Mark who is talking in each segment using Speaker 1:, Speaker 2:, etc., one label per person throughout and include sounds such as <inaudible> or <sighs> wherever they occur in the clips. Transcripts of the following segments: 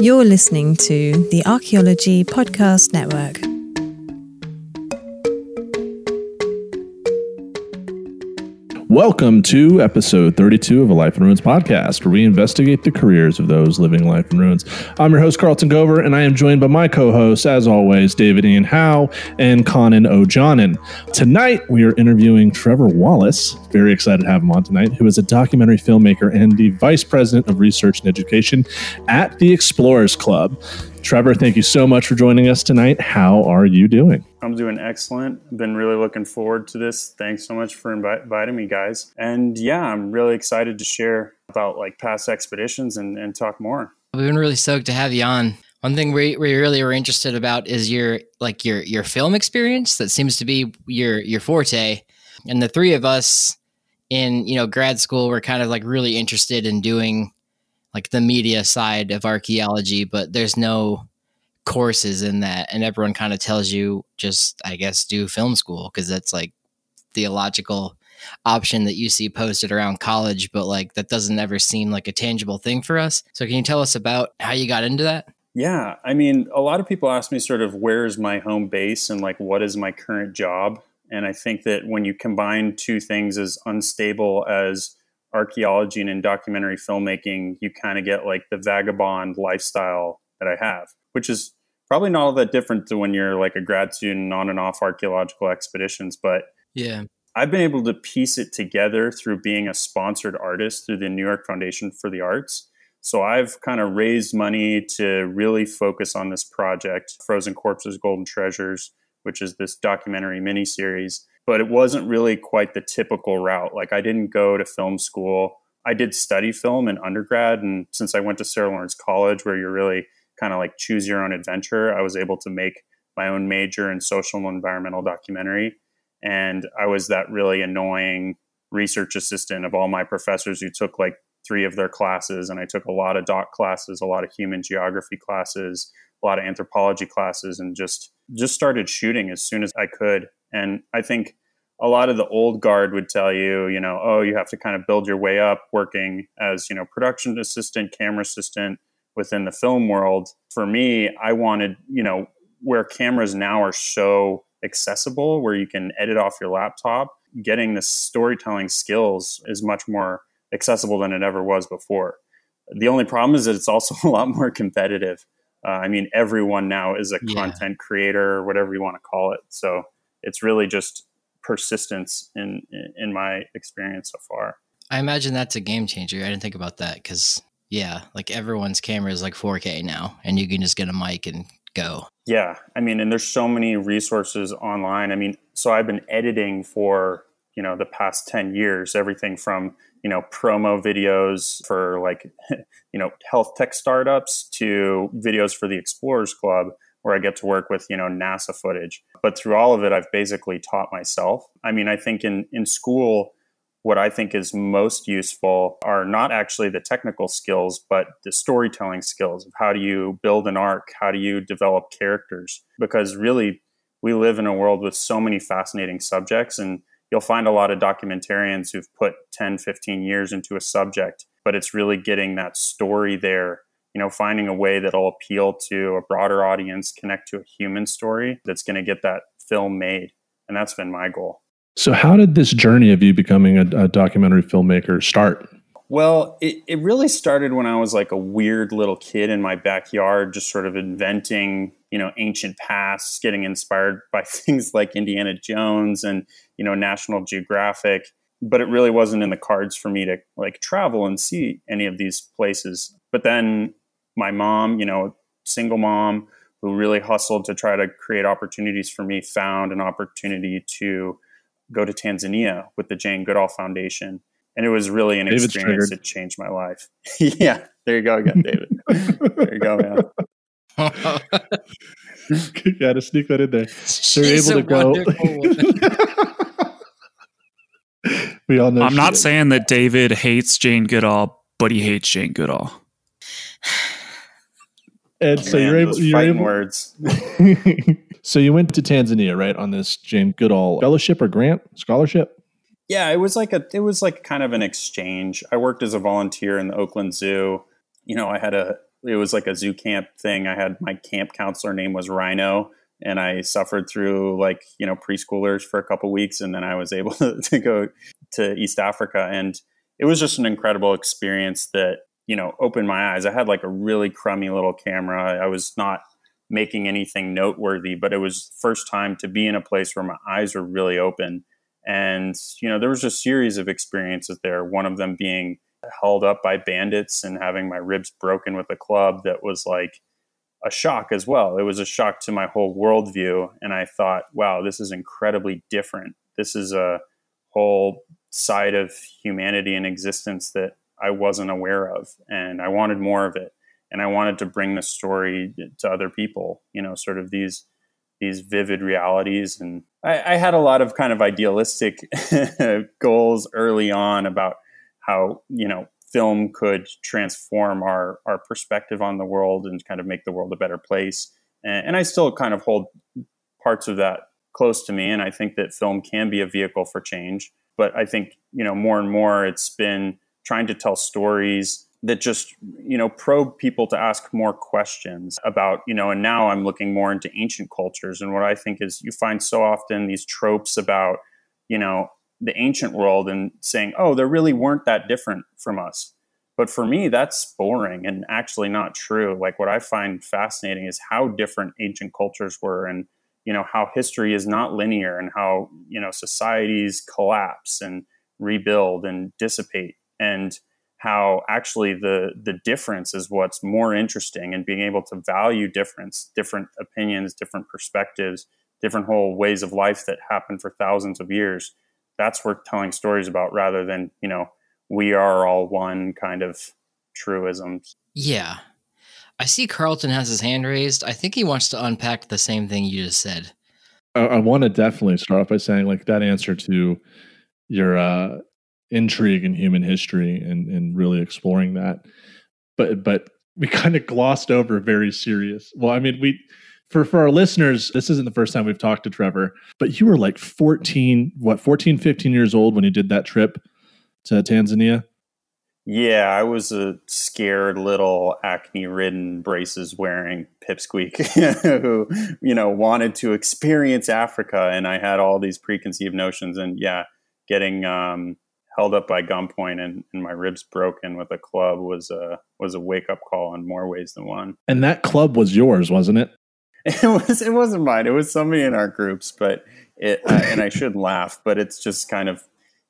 Speaker 1: You're listening to the Archaeology Podcast Network.
Speaker 2: Welcome to episode 32 of a Life in Ruins podcast, where we investigate the careers of those living life in ruins. I'm your host, Carlton Gover, and I am joined by my co hosts, as always, David Ian Howe and Conan O'Jonan. Tonight, we are interviewing Trevor Wallace. Very excited to have him on tonight, who is a documentary filmmaker and the vice president of research and education at the Explorers Club. Trevor, thank you so much for joining us tonight. How are you doing?
Speaker 3: I'm doing excellent. Been really looking forward to this. Thanks so much for invi- inviting me, guys. And yeah, I'm really excited to share about like past expeditions and, and talk more.
Speaker 4: We've been really stoked to have you on. One thing we, we really were interested about is your like your your film experience. That seems to be your your forte. And the three of us in you know grad school were kind of like really interested in doing like the media side of archaeology, but there's no courses in that. And everyone kind of tells you just, I guess, do film school because that's like theological option that you see posted around college, but like that doesn't ever seem like a tangible thing for us. So can you tell us about how you got into that?
Speaker 3: Yeah, I mean, a lot of people ask me sort of where's my home base and like what is my current job? And I think that when you combine two things as unstable as archaeology and in documentary filmmaking, you kind of get like the vagabond lifestyle that I have, which is probably not all that different to when you're like a grad student on and off archaeological expeditions. But
Speaker 4: yeah,
Speaker 3: I've been able to piece it together through being a sponsored artist through the New York Foundation for the Arts. So I've kind of raised money to really focus on this project, Frozen Corpses, Golden Treasures, which is this documentary miniseries but it wasn't really quite the typical route. Like I didn't go to film school. I did study film in undergrad, and since I went to Sarah Lawrence College, where you're really kind of like choose your own adventure, I was able to make my own major in social and environmental documentary. And I was that really annoying research assistant of all my professors who took like three of their classes. And I took a lot of doc classes, a lot of human geography classes, a lot of anthropology classes, and just just started shooting as soon as I could. And I think a lot of the old guard would tell you, you know, oh, you have to kind of build your way up working as, you know, production assistant, camera assistant within the film world. For me, I wanted, you know, where cameras now are so accessible, where you can edit off your laptop, getting the storytelling skills is much more accessible than it ever was before. The only problem is that it's also <laughs> a lot more competitive. Uh, I mean, everyone now is a yeah. content creator, whatever you want to call it. So it's really just persistence in in my experience so far.
Speaker 4: I imagine that's a game changer. I didn't think about that because yeah, like everyone's camera is like 4K now, and you can just get a mic and go.
Speaker 3: Yeah, I mean, and there's so many resources online. I mean, so I've been editing for you know the past 10 years everything from you know promo videos for like <laughs> you know health tech startups to videos for the explorers club where I get to work with, you know, NASA footage. But through all of it, I've basically taught myself. I mean, I think in, in school, what I think is most useful are not actually the technical skills, but the storytelling skills of how do you build an arc? How do you develop characters? Because really, we live in a world with so many fascinating subjects, and you'll find a lot of documentarians who've put 10, 15 years into a subject, but it's really getting that story there you know, finding a way that'll appeal to a broader audience, connect to a human story that's going to get that film made. And that's been my goal.
Speaker 2: So, how did this journey of you becoming a, a documentary filmmaker start?
Speaker 3: Well, it, it really started when I was like a weird little kid in my backyard, just sort of inventing, you know, ancient pasts, getting inspired <laughs> by things like Indiana Jones and, you know, National Geographic. But it really wasn't in the cards for me to like travel and see any of these places. But then my mom, you know, single mom who really hustled to try to create opportunities for me, found an opportunity to go to Tanzania with the Jane Goodall Foundation. And it was really an David's experience triggered. that changed my life. <laughs> yeah, there you go again, David. there you go, man. <laughs>
Speaker 2: you got to sneak that in there. They're able to go. <laughs>
Speaker 5: we all know. I'm not is. saying that David hates Jane Goodall, but he hates Jane Goodall. <sighs>
Speaker 2: And so Man, you're able. You're able.
Speaker 3: Words. <laughs>
Speaker 2: so you went to Tanzania, right, on this Jane Goodall fellowship or grant scholarship?
Speaker 3: Yeah, it was like a. It was like kind of an exchange. I worked as a volunteer in the Oakland Zoo. You know, I had a it was like a zoo camp thing. I had my camp counselor name was Rhino, and I suffered through like you know preschoolers for a couple weeks, and then I was <laughs> able to go to East Africa, and it was just an incredible experience that you know opened my eyes. I had like a really crummy little camera. I was not making anything noteworthy, but it was first time to be in a place where my eyes were really open. And you know, there was a series of experiences there. One of them being held up by bandits and having my ribs broken with a club that was like a shock as well. It was a shock to my whole worldview. And I thought, wow, this is incredibly different. This is a whole side of humanity and existence that I wasn't aware of. And I wanted more of it. And I wanted to bring the story to other people, you know, sort of these these vivid realities. And I, I had a lot of kind of idealistic <laughs> goals early on about how, you know, film could transform our our perspective on the world and kind of make the world a better place. And, and I still kind of hold parts of that close to me, and I think that film can be a vehicle for change. But I think you know more and more it's been trying to tell stories that just you know probe people to ask more questions about you know and now i'm looking more into ancient cultures and what i think is you find so often these tropes about you know the ancient world and saying, oh, they really weren't that different from us. But for me, that's boring and actually not true. Like what I find fascinating is how different ancient cultures were and you know how history is not linear and how you know societies collapse and rebuild and dissipate and how actually the the difference is what's more interesting and being able to value difference different opinions different perspectives different whole ways of life that happen for thousands of years. That's worth telling stories about rather than you know we are all one kind of truisms.
Speaker 4: Yeah. I see carlton has his hand raised. I think he wants to unpack the same thing you just said.
Speaker 2: I, I want to definitely start off by saying like that answer to your uh intrigue in human history and and really exploring that but but we <laughs> kind of glossed over very serious well i mean we for for our listeners, this isn't the first time we've talked to Trevor, but you were like 14, what, 14, 15 years old when you did that trip to Tanzania?
Speaker 3: Yeah, I was a scared little acne ridden braces wearing pipsqueak <laughs> who, you know, wanted to experience Africa. And I had all these preconceived notions. And yeah, getting um, held up by gunpoint and, and my ribs broken with a club was a, was a wake up call in more ways than one.
Speaker 2: And that club was yours, wasn't it? <laughs>
Speaker 3: It was it wasn't mine. It was somebody in our groups, but it uh, and I should laugh, but it's just kind of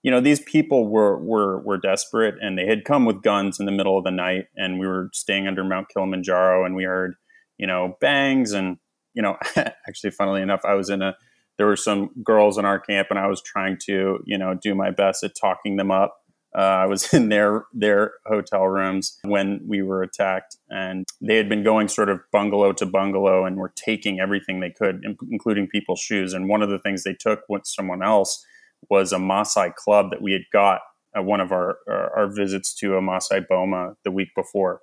Speaker 3: you know these people were were were desperate and they had come with guns in the middle of the night and we were staying under Mount Kilimanjaro and we heard you know bangs and you know <laughs> actually funnily enough I was in a there were some girls in our camp and I was trying to you know do my best at talking them up uh, I was <laughs> in their their hotel rooms when we were attacked, and they had been going sort of bungalow to bungalow and were taking everything they could, including people's shoes. And one of the things they took with someone else was a Maasai club that we had got at one of our our visits to a Maasai Boma the week before.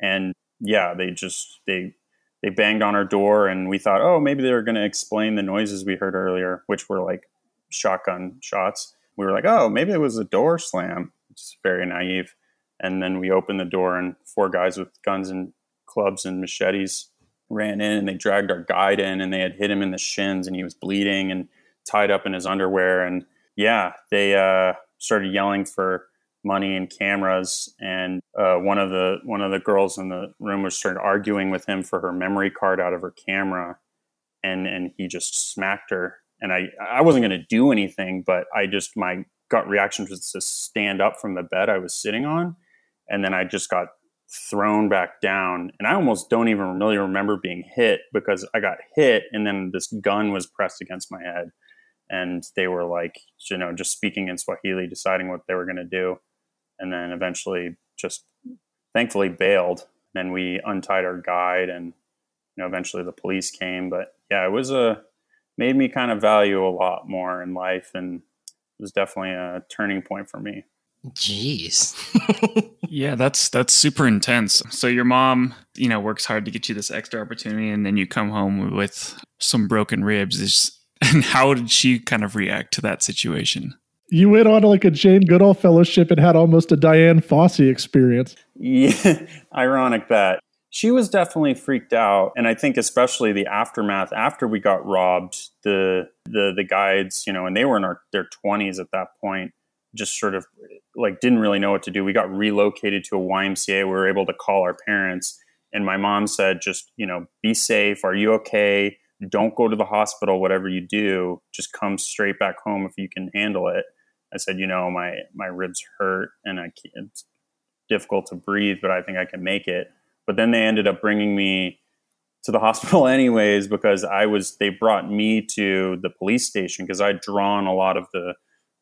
Speaker 3: And yeah, they just they they banged on our door, and we thought, oh, maybe they were going to explain the noises we heard earlier, which were like shotgun shots we were like, oh, maybe it was a door slam. It's very naive. And then we opened the door, and four guys with guns and clubs and machetes ran in, and they dragged our guide in, and they had hit him in the shins, and he was bleeding and tied up in his underwear. And yeah, they uh, started yelling for money and cameras. And uh, one of the one of the girls in the room was started arguing with him for her memory card out of her camera, and and he just smacked her. And I I wasn't going to do anything, but I just my gut reaction was to stand up from the bed I was sitting on, and then I just got thrown back down, and I almost don't even really remember being hit because I got hit, and then this gun was pressed against my head, and they were like, you know, just speaking in Swahili, deciding what they were going to do, and then eventually just thankfully bailed. Then we untied our guide, and you know, eventually the police came, but yeah, it was a made me kind of value a lot more in life and it was definitely a turning point for me.
Speaker 4: Jeez. <laughs>
Speaker 5: yeah, that's that's super intense. So your mom, you know, works hard to get you this extra opportunity and then you come home with some broken ribs. Is <laughs> and how did she kind of react to that situation?
Speaker 2: You went on like a Jane Goodall fellowship and had almost a Dian Fossey experience.
Speaker 3: Yeah, <laughs> ironic that. She was definitely freaked out and i think especially the aftermath after we got robbed the the the guides you know and they were in our, their 20s at that point just sort of like didn't really know what to do. We got relocated to a ymca we were able to call our parents and my mom said just you know be safe. Are you okay? Don't go to the hospital. Whatever you do just come straight back home if you can handle it i said you know my my ribs hurt and i it's difficult to breathe but i think i can make it but then they ended up bringing me to the <laughs> hospital anyways because I was they brought me to the police station because I'd drawn a lot of the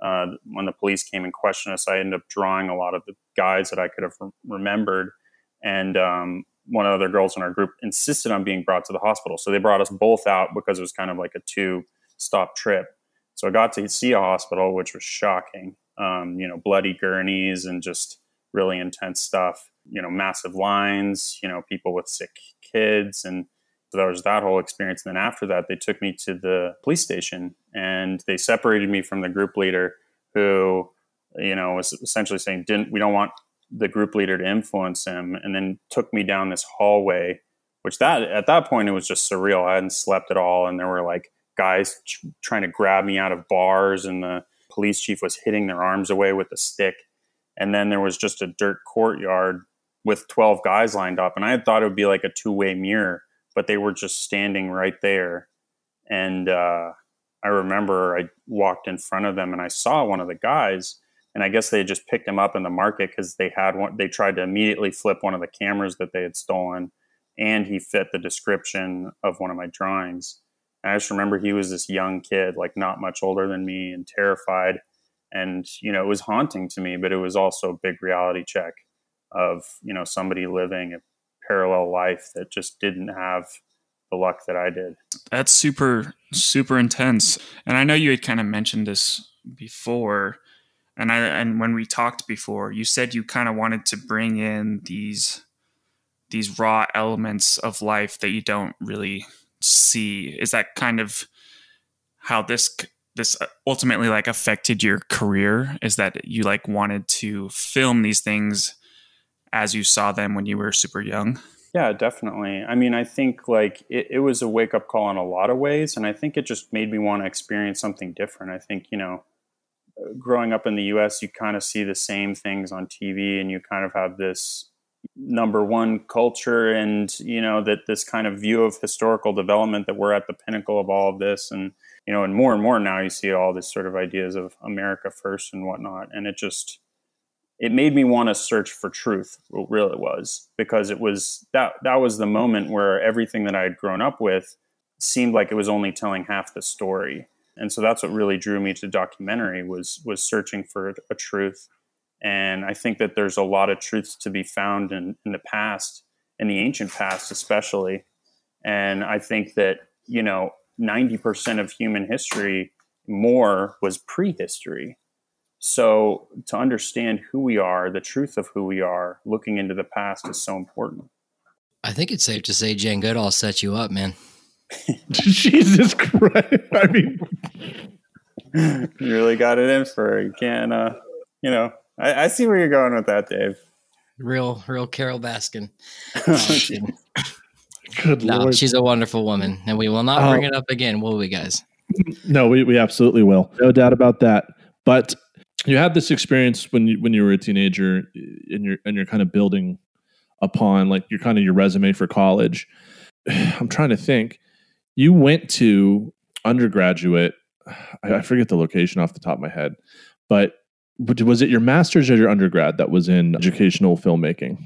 Speaker 3: uh, when the police came and questioned us, I ended up drawing a lot of the guys that I could have re- remembered. And um, one of the other girls in our group insisted on being brought to the hospital. So they brought us both out because it was kind of like a two stop trip. So I got to see a hospital, which was shocking. Um, you know, bloody gurneys and just really intense stuff you know massive lines you know people with sick kids. And so there was that whole experience. And then after that they took me to the police station and they separated me from the group leader who you know was essentially saying didn't we don't want the group leader to influence him and then took me down this hallway which that at that point it was just surreal. I hadn't slept at all and there were like guys ch- trying to grab me out of bars and the police chief was hitting their arms away with a stick. And then there was just a dirt courtyard with 12 guys lined up and i had thought it would be like a two-way mirror but they were just standing right there. And uh, i remember i walked in front of them and i saw one of the guys and i guess they had just picked him up in the market because they had one they tried to immediately flip one of the cameras that they had stolen and he fit the description of one of my drawings and i just remember he was this young kid like not much older than me and terrified and you know it was haunting to me but it was also a big reality check of you know somebody living a parallel life that just didn't have the luck that I did.
Speaker 5: That's super super intense. And I know you had kind of mentioned this before and I and when we talked before, you said you kind of wanted to bring in these these raw elements of life that you don't really see. Is that kind of how this this uh, ultimately like affected your career? Is that you like wanted to film these things as you saw them when you were super young?
Speaker 3: Yeah, definitely. I mean, I think like it, it was a wake up call in a lot of ways. And I think it just made me want to experience something different. I think, you know, growing up in the US, you kind of see the same things on TV and you kind of have this number one culture and, you know, that this kind of view of historical development that we're at the pinnacle of all of this. And, you know, and more and more now you see all these sort of ideas of America first and whatnot. And it just, it made me want to search for truth what really was because it was that that was the moment where everything that i had grown up with seemed like it was only telling half the story and so that's what really drew me to documentary was was searching for a truth and i think that there's a lot of truths to be found in, in the past in the ancient past especially and i think that you know 90% of human history more was prehistory so, to understand who we are, the truth of who we are, looking into the past is so important.
Speaker 4: I think it's safe to say Jane Goodall set you up, man. <laughs> <laughs>
Speaker 2: Jesus Christ. I mean, <laughs>
Speaker 3: you really got it in for her. You can't, uh, you know, I, I, see where you're going with that, Dave.
Speaker 4: Real, real Carole Baskin. <laughs>
Speaker 2: Oh, Good
Speaker 4: no,
Speaker 2: Lord.
Speaker 4: she's a wonderful woman, and we will not bring oh. it up again, will we, guys?
Speaker 2: No, we, we absolutely will. No doubt about that. But you had this experience when you when you were a teenager and you're and you're kind of building upon like your kind of your resume for college <sighs> i'm trying to think you went to undergraduate I, I forget the location off the top of my head but was it your master's or your undergrad that was in educational filmmaking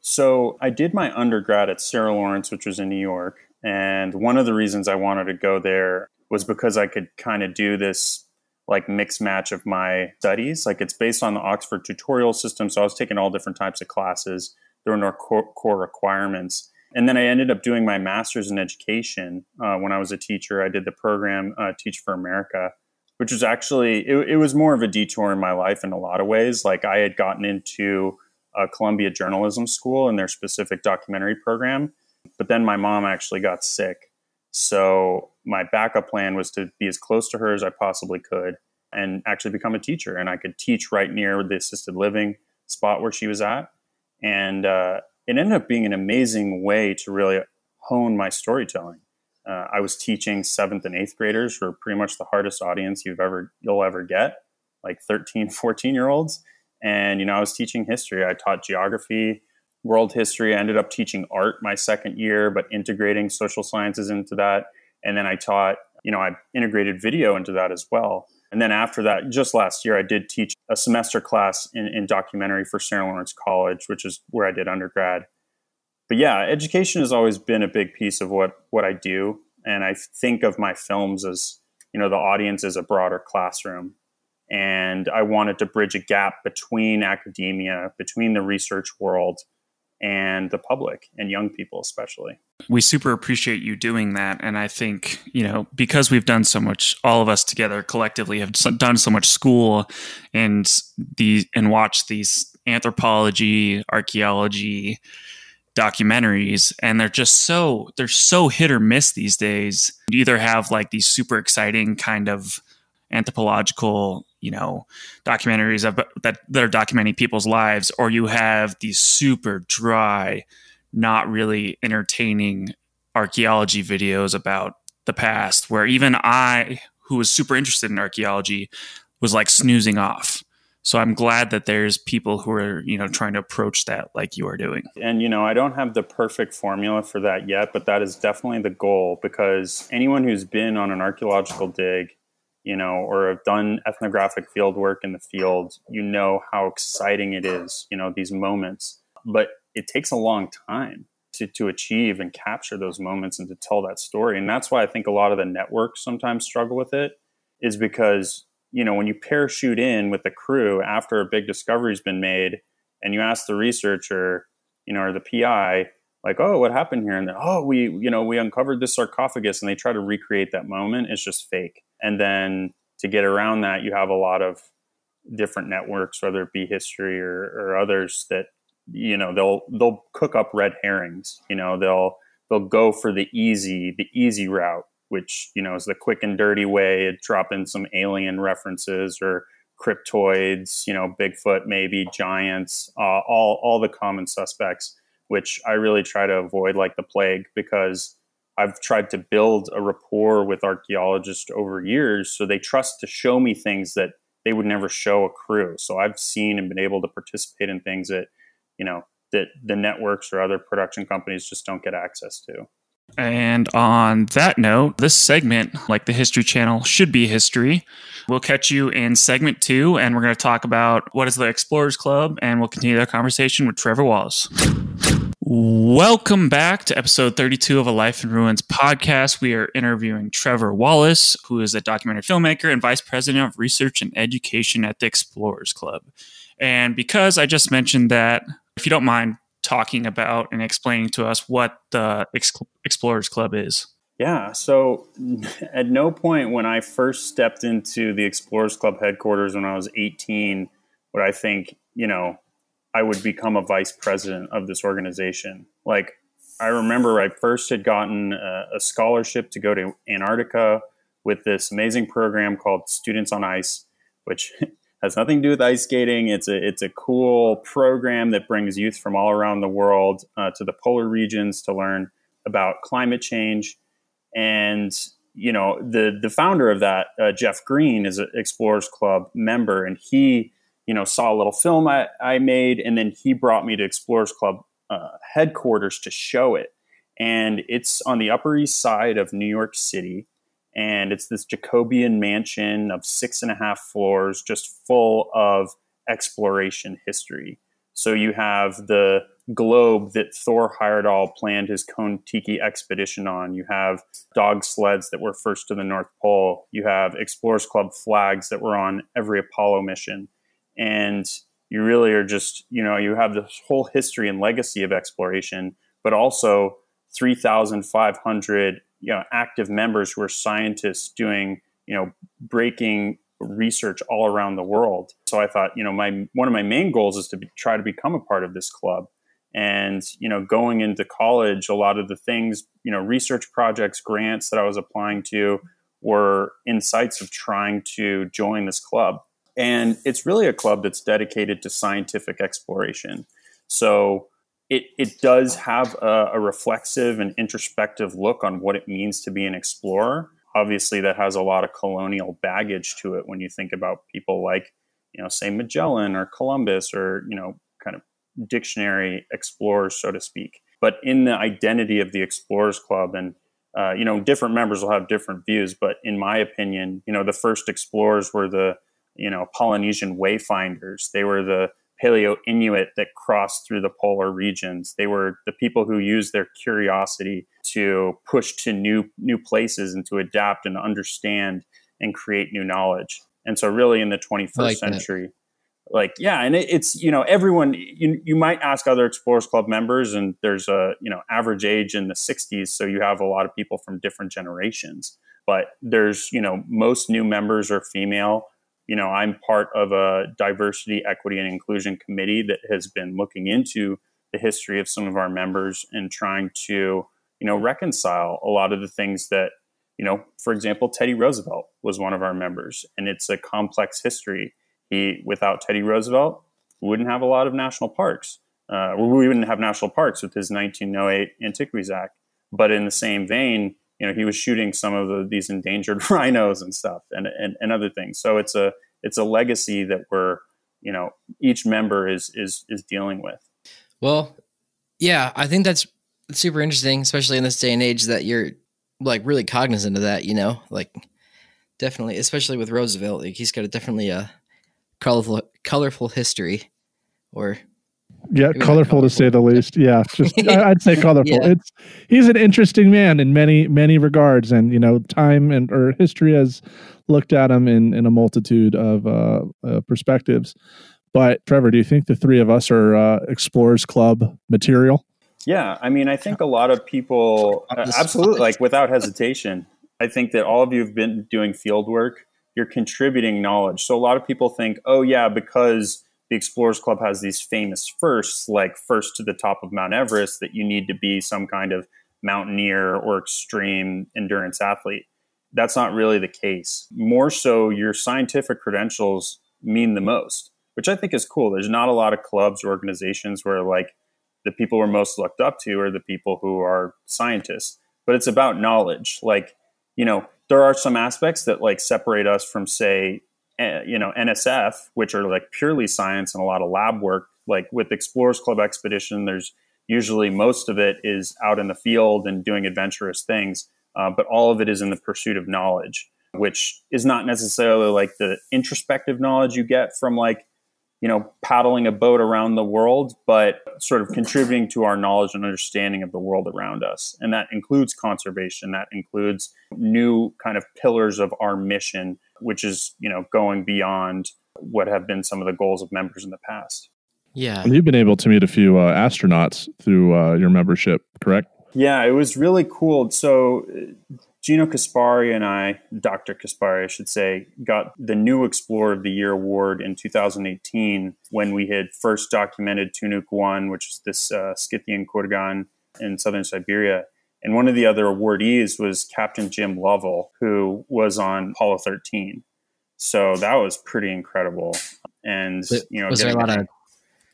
Speaker 3: so i did my undergrad at sarah lawrence which was in new york and one of the reasons i wanted to go there was because i could kind of do this like mix match of my studies. Like it's based on the Oxford tutorial system. So I was taking all different types of classes. There were no core, requirements. And then I ended up doing my master's in education uh, when I was a teacher. I did the program uh, Teach for America, which was actually, it, it, was more of a detour in my life in a lot of ways. Like I had gotten into Columbia Journalism School and their specific documentary program. But then my mom actually got sick so my backup plan was to be as close to her as I possibly could and actually become a teacher. And I could teach right near the assisted living spot where she was at. And uh, it ended up being an amazing way to really hone my storytelling. Uh, I was teaching seventh and eighth graders who are pretty much the hardest audience you've ever you'll ever get, like 13, <laughs> 14 year olds. And you know, I was teaching history. I taught geography, world history. I ended up teaching art my second year, but integrating social sciences into that. And then I taught, you know, I integrated video into that as well. And then after that, just last year, I did teach a semester class in, in documentary for Sarah Lawrence College, which is where I did undergrad. But yeah, education has always been a big piece of what what I do, and I think of my films as you know the audience is a broader classroom, and I wanted to bridge a gap between academia, between the research world, and the public and young people especially.
Speaker 5: We super appreciate you doing that. And i think you know because we've done so much all of us together collectively have done so much school and the and watched these anthropology archaeology documentaries and they're just so they're so hit or miss these days. You either have like these super exciting kind of anthropological you know documentaries of, that that are documenting people's lives or you have these super dry not really entertaining archaeology videos about the past where even i who was super interested in archaeology was like snoozing off so i'm glad that there's people who are you know trying to approach that like you are doing
Speaker 3: and you know i don't have the perfect formula for that yet but that is definitely the goal because anyone who's been on an archaeological dig you know, or have done ethnographic field work in the field, you know how exciting it is, you know, these moments. But it takes a long time to, to achieve and capture those moments and to tell that story. And that's why I think a lot of the networks sometimes struggle with it, is because, you know, when you parachute in with the crew after a big discovery's been made and you ask the researcher, you know, or the PI, like, oh, what happened here? And then, oh, we, you know, we uncovered this sarcophagus and they try to recreate that moment. It's just fake. And then to get around that, you have a lot of different networks, whether it be history or, or others that, you know, they'll, they'll cook up red herrings, you know, they'll, they'll go for the easy, the easy route, which, you know, is the quick and dirty way, to drop in some alien references or cryptoids, you know, Bigfoot, maybe giants, uh, all, all the common suspects which I really try to avoid like the plague because I've tried to build a rapport with archaeologists over years so they trust to show me things that they would never show a crew. So I've seen and been able to participate in things that, you know, that the networks or other production companies just don't get access to.
Speaker 5: And on that note, this segment, like the History Channel, should be history. We'll catch you in segment two, and we're going to talk about what is the Explorers Club, and we'll continue that conversation with Trevor Wallace. Welcome back to episode 32 of a Life in Ruins podcast. We are interviewing Trevor Wallace, who is a documentary filmmaker and vice president of research and education at the Explorers Club. And because I just mentioned that, if you don't mind talking about and explaining to us what the Explorers Club is.
Speaker 3: Yeah, so <laughs> at no point when I first stepped into the Explorers Club headquarters when I was 18 would I think, you know, I would become a vice president of this organization. Like, I remember I first had gotten a, a, scholarship to go to Antarctica with this amazing program called Students on Ice, which <laughs> has nothing to do with ice skating. It's a it's a cool program that brings youth from all around the world uh, to the polar regions to learn about climate change. And you know, the the founder of that, uh, Geoff Green, is an Explorers Club member, and he you know, saw a little film I, I made, and then he brought me to Explorers Club uh, headquarters to show it. And it's on the Upper East Side of New York City. And it's this Jacobean mansion of six and a half floors, just full of exploration history. So you have the globe that Thor Heyerdahl planned his Kon-Tiki expedition on. You have dog sleds that were first to the North Pole. You have Explorers Club flags that were on every Apollo mission and you really are just you know you have this whole history and legacy of exploration but also 3500 you know active members who are scientists doing you know breaking research all around the world. So i thought you know my one of my main goals is to be, try to become a part of this club. And you know going into college a lot of the things you know research projects grants that i was applying to were insights of trying to join this club. And it's really a club that's dedicated to scientific exploration. So, it, it does have a, a reflexive and introspective look on what it means to be an explorer. Obviously, that has a lot of colonial baggage to it when you think about people like, you know, say Magellan or Columbus or, you know, kind of dictionary explorers, so to speak. But in the identity of the Explorers Club, and uh, you know, different members will have different views. But in my opinion, you know, the first explorers were the you know Polynesian wayfinders. They were the Paleo Inuit that crossed through the polar regions. They were the people who used their curiosity to push to new new places and to adapt and understand and create new knowledge. And so, really, in the 21st like century, that like yeah and it, it's you know everyone you, you might ask other explorers club members and there's a you know average age in the 60s so you have a lot of people from different generations but there's you know most new members are female you know i'm part of a diversity equity and inclusion committee that has been looking into the history of some of our members and trying to you know reconcile a lot of the things that you know for example teddy roosevelt was one of our members and it's a complex history he, without Teddy Roosevelt, wouldn't have a lot of national parks. Uh, we wouldn't have national parks with his 1908 Antiquities Act. But in the same vein, you know, he was shooting some of the, these endangered <laughs> rhinos and stuff, and, and and other things. So it's a it's a legacy that we're you know each member is is is dealing with.
Speaker 4: Well, yeah, I think that's super interesting, especially in this day and age that you're like really cognizant of that. You know, like definitely, especially with Roosevelt, like he's got a definitely a colorful colorful history or
Speaker 2: yeah colorful, to say the least. Yeah just <laughs> i'd say colorful. Yeah. it's he's an interesting man in many many regards and you know time and or history has looked at him in in a multitude of uh, uh, perspectives. But trevor do you think the three of us are uh, explorers club material?
Speaker 3: Yeah i mean i think a lot of people uh, absolutely like without hesitation i think that all of you have been doing field work. You're contributing knowledge. So a lot of people think, oh yeah, because the Explorers Club has these famous firsts, like first to the top of Mount Everest, that you need to be some kind of mountaineer or extreme endurance athlete. That's not really the case. More so, your scientific credentials mean the most, which I think is cool. There's not a lot of clubs or organizations where like the people we're most looked up to are the people who are scientists, but it's about knowledge. Like, you know, there are some aspects that like separate us from say you know nsf which are like purely science and a lot of lab work like with explorers club expedition there's usually most of it is out in the field and doing adventurous things uh, but all of it is in the pursuit of knowledge which is not necessarily like the introspective knowledge you get from like you know, paddling a boat around the world, but sort of contributing to our knowledge and understanding of the world around us. And that includes conservation, that includes new kind of pillars of our mission, which is, you know, going beyond what have been some of the goals of members in the past.
Speaker 4: Yeah.
Speaker 2: And you've been able to meet a few uh, astronauts through uh, your membership, correct?
Speaker 3: Yeah, it was really cool. So Gino Caspari and I, Dr. Caspari, I should say, got the new Explorer of the Year award in 2018 when we had first documented Tunnug 1, which is this uh, Scythian kurgan in southern Siberia. And one of the other awardees was Captain Jim Lovell, who was on Apollo 13. So that was pretty incredible. And, you know,
Speaker 4: was there a lot of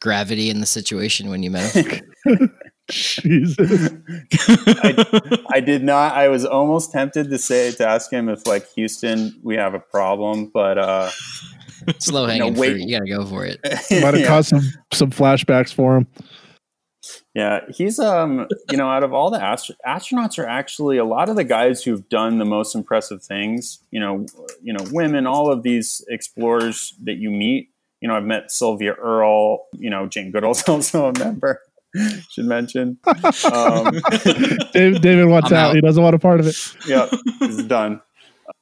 Speaker 4: gravity in the situation when you met him? <laughs>
Speaker 2: Jesus.
Speaker 3: I, I, did not. I was almost tempted to say to ask him if like Houston, we have a problem, but uh
Speaker 4: slow hanging you know, fruit. You gotta go for it. <laughs>
Speaker 2: Might have yeah. caused some some flashbacks for him.
Speaker 3: Yeah, he's um, you know, out of all the astro- astronauts are actually a lot of the guys who've done the most impressive things. You know, you know, women, all of these explorers that you meet. You know, I've met Sylvia Earle. You know, Jane Goodall's <laughs> also a member. should mention. Um, <laughs>
Speaker 2: David, David wants out. out. He doesn't want a part of it.
Speaker 3: yeah, it's done.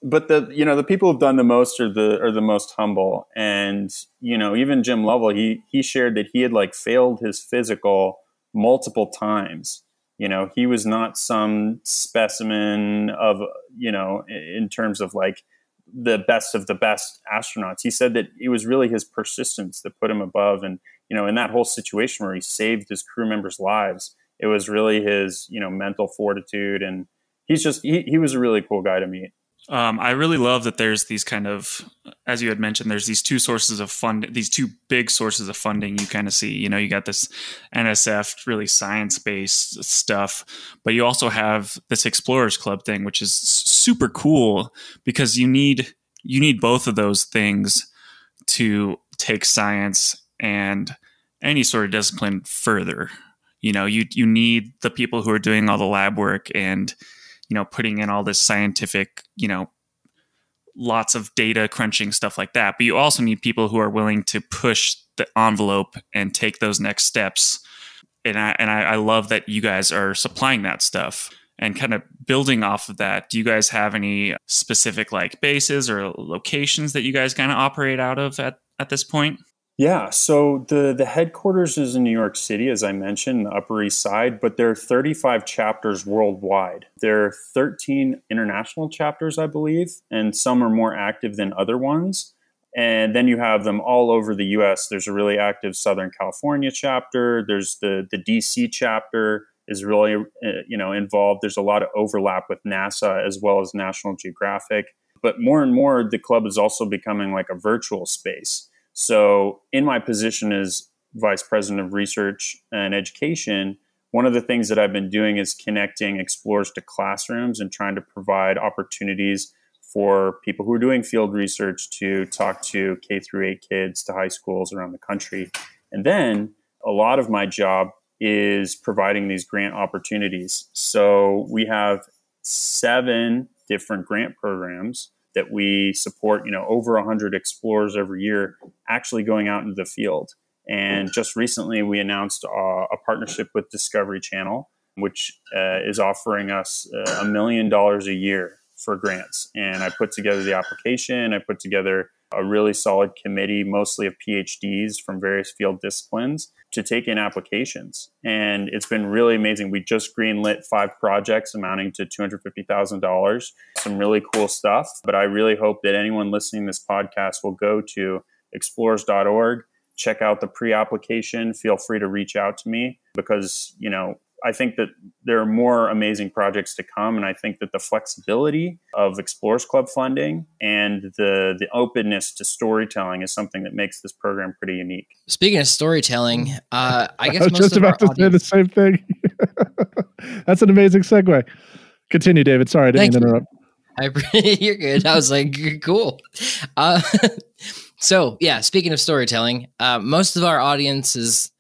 Speaker 3: But the you know the people who've done the most are the are the most humble, and you know even Jim Lovell he he shared that he had like failed his physical multiple times. You know he was not some specimen of you know in terms of like the best of the best astronauts. He said that it was really his persistence that put him above and you know, in that whole situation where he saved his crew members' lives, it was really his, you know, mental fortitude. And he's just, he, he was a really cool guy to meet.
Speaker 5: Um, I really love that there's these kind of, as you had mentioned, there's these two sources of fund, these two big sources of funding you kind of see. You know, you got this NSF, really science based stuff, but you also have this Explorers Club thing, which is super cool because you need you need both of those things to take science and any sort of discipline further. You know, you you need the people who are doing all the lab work and you know putting in all this scientific you know lots of data crunching stuff like that. But you also need people who are willing to push the envelope and take those next steps. And I, and I, I love that you guys are supplying that stuff and kind of building off of that. Do you guys have any specific like bases or locations that you guys kind of operate out of at, at this point
Speaker 3: yeah, so the the headquarters is in New York City, as I mentioned, the Upper East Side, but there are 35 chapters worldwide. There are 13 international chapters, I believe, and some are more active than other ones. And then you have them all over the U.S. There's a really active Southern California chapter. There's the the D.C. chapter is really uh, you know involved. There's a lot of overlap with NASA as well as National Geographic. But more and more, the club is also becoming like a virtual space so, in my position as vice president of research and education, one of the things that I've been doing is connecting explorers to classrooms and trying to provide opportunities for people who are doing field research to talk to K through 8 kids to high schools around the country. And then a lot of my job is providing these grant opportunities. So we have seven different grant programs that we support, you know, over 100 explorers every year actually going out into the field. And just recently, we announced uh, a partnership with Discovery Channel, which uh, is offering us uh, a million dollars a year for grants. And I put together the application, I put together a really solid committee, mostly of PhDs from various field disciplines, to take in applications. And it's been really amazing. We just greenlit five projects amounting to $250,000. Some really cool stuff. But I really hope that anyone listening to this podcast will go to explorers.org, check out the pre application. Feel free to reach out to me because, you know, I think that there are more amazing projects to come, and I think that the flexibility of Explorers Club funding and the the openness to storytelling is something that makes this program pretty unique.
Speaker 4: Speaking of storytelling, uh, I <laughs> guess
Speaker 2: I was just about to audience- say the same thing. <laughs> That's an amazing segue. Continue, David. Sorry, I didn't Thank interrupt.
Speaker 4: I, <laughs> you're good. I was like, cool. Uh, so, yeah, speaking of storytelling, uh, most of our audience is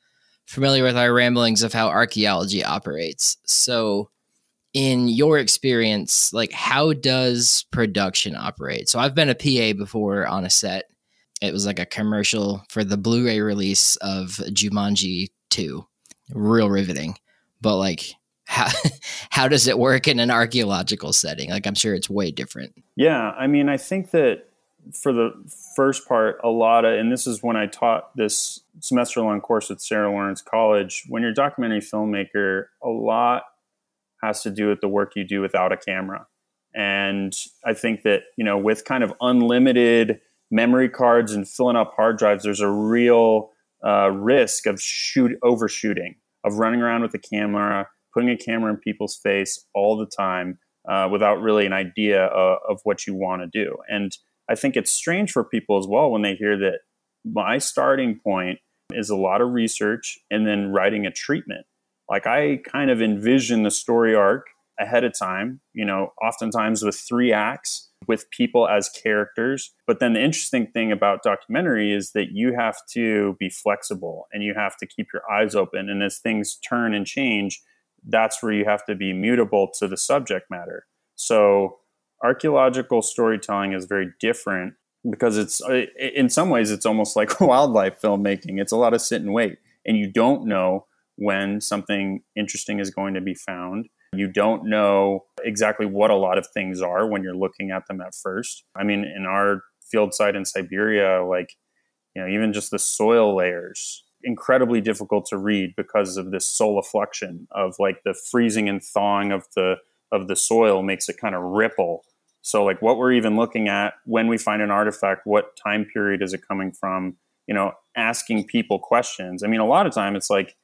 Speaker 4: familiar with our ramblings of how archaeology operates. So, in your experience, like how does production operate? So, I've been a PA before on a set. It was like a commercial for the Blu-ray release of Jumanji 2. Real riveting. But like how <laughs> how does it work in an archaeological setting? Like I'm sure it's way different.
Speaker 3: Yeah, I mean, I think that for the first part, a lot of, and this is when I taught this semester long course at Sarah Lawrence College. When you're a documentary filmmaker, a lot has to do with the work you do without a camera. And I think that, you know, with kind of unlimited memory cards and filling up hard drives, there's a real uh, risk of shoot overshooting, of running around with a camera, putting a camera in people's face all the time uh, without really an idea of, of what you want to do. And I think it's strange for people as well when they hear that my starting point is a lot of research and then writing a treatment. Like I kind of envision the story arc ahead of time, you know, oftentimes with three acts with people as characters. But then the interesting thing about documentary is that you have to be flexible and you have to keep your eyes open. And as things turn and change, that's where you have to be mutable to the subject matter. So archaeological storytelling is very different because it's uh, in some ways it's almost like <laughs> wildlife filmmaking. It's a lot of sit and wait and you don't know when something interesting is going to be found. You don't know exactly what a lot of things are when you're looking at them at first. I mean in our field site in siberia like you know even just the soil layers incredibly difficult to read because of this solifluction of like the freezing and thawing of the of the soil makes it kind of ripple so, like what we're even looking at when we find an artifact, what time period is it coming from? You know, asking people questions. I mean, a lot of time it's like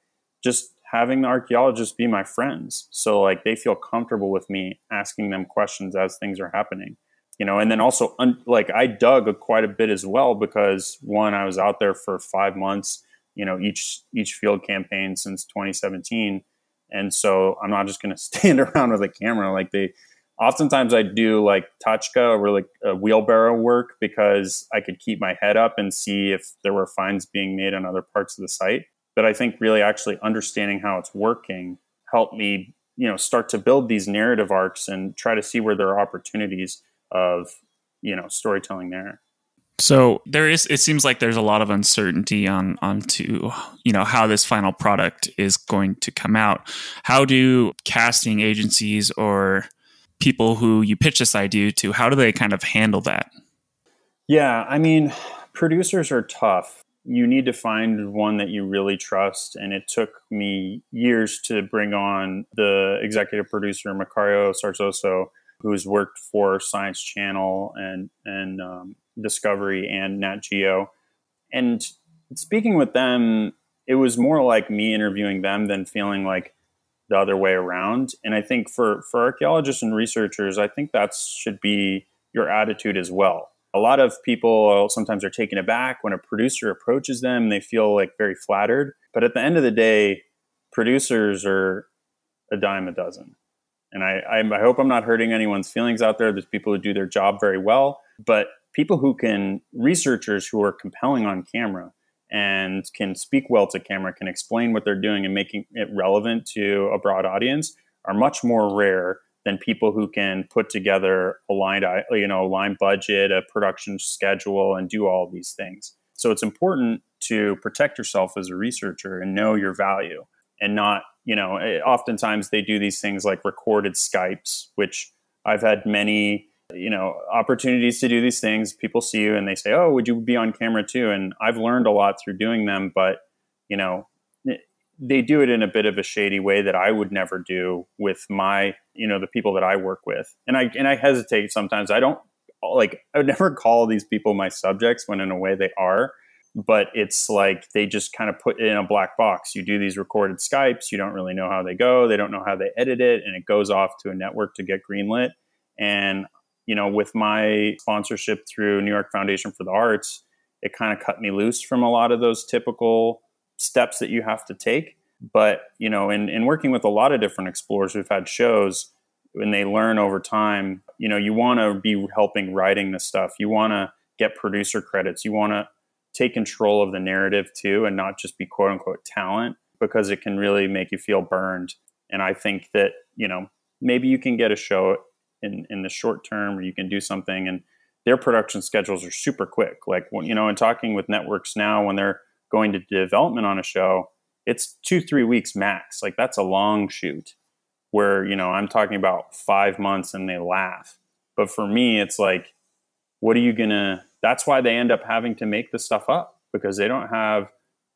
Speaker 3: just having the archaeologists be my friends. So, like, they feel comfortable with me asking them questions as things are happening. you know, and then also un- like I dug quite a bit as well because one, I was out there for five months, you know, each each field campaign since 2017, and so I'm not just going <laughs> to stand around with a camera. Like they, oftentimes I do like tachka or like a wheelbarrow work because I could keep my head up and see if there were finds being made on other parts of the site. But I think really actually understanding how it's working helped me, you know, start to build these narrative arcs and try to see where there are opportunities of, you know, storytelling there.
Speaker 5: So there is it seems like there's a lot of uncertainty on onto you know how this final product is going to come out. How do casting agencies or people who you pitch this idea to, how do they kind of handle that?
Speaker 3: Yeah, I mean, producers are tough. You need to find one that you really trust. And it took me years to bring on the executive producer, Macario Sarzoso, who's worked for Science Channel and, and um, Discovery and Nat Geo. And speaking with them, it was more like me interviewing them than feeling like the other way around. And I think for for archaeologists and researchers, I think that should be your attitude as well. A lot of people sometimes are taken aback when a producer approaches them; they feel like very flattered. But at the end of the day, producers are a dime a dozen. And I, I, hope I'm not hurting anyone's feelings out there. There's people who do their job very well, but people who can, researchers who are compelling on camera, and can speak well to camera, can explain what they're doing and making it relevant to a broad audience are much more rare than people who can put together a line, you know, a line budget, a production schedule, and do all these things. So it's important to protect yourself as a researcher and know your value, and not, you know, eh, oftentimes they do these things like recorded Skypes, which I've had many you know opportunities to do these things. People see you and they say oh would you be on camera too? And i've learned a lot through doing them but you know eh, they do it in a bit of a shady way that i would never do with my you know the people that i work with. And i and i hesitate sometimes. I don't like i would <laughs> never call these people my subjects when in a way they are but it's like they just kind of put it in a black box. You do these recorded skypes you don't really know how they go they don't know how they edit it and it goes off to a network to get greenlit. And you know, with my sponsorship through New York Foundation for the Arts, it kind of cut me loose from a lot of those typical steps that you have to take. But, you know, in, in working with a lot of different explorers who've had shows, when they learn over time, you know, you want to be helping writing this stuff. You want to get producer credits. You want to take control of the narrative too and not just be quote unquote talent because it can really make you feel burned. And I think that, you know, maybe you can get a show in in the short term or you can do something and their production schedules are super quick. Like you know in talking with networks now when they're going to development on a show it's two three weeks max. Like that's a long shoot where you know i'm talking about five months and they laugh. But for me it's like what are you gonna that's why they end up having to make the stuff up because they don't have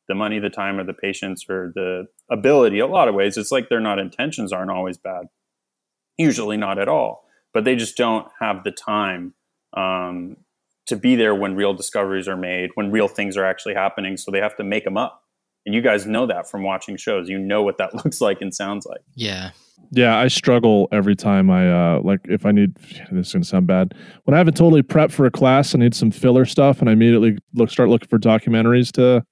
Speaker 3: the money the time or the patience or the ability. A lot of ways it's like their not intentions aren't always bad. Usually not at all but they just don't have the time um, to be there when real discoveries are made, when real things are actually happening. So they have to make them up. And you guys know that from watching shows. You know what that <laughs> looks like and sounds like.
Speaker 4: Yeah.
Speaker 2: Yeah, I struggle every time I uh like if I need <sighs> this is gonna sound bad. When I haven't totally prepped for a class, I need some filler stuff and I immediately look start looking for documentaries to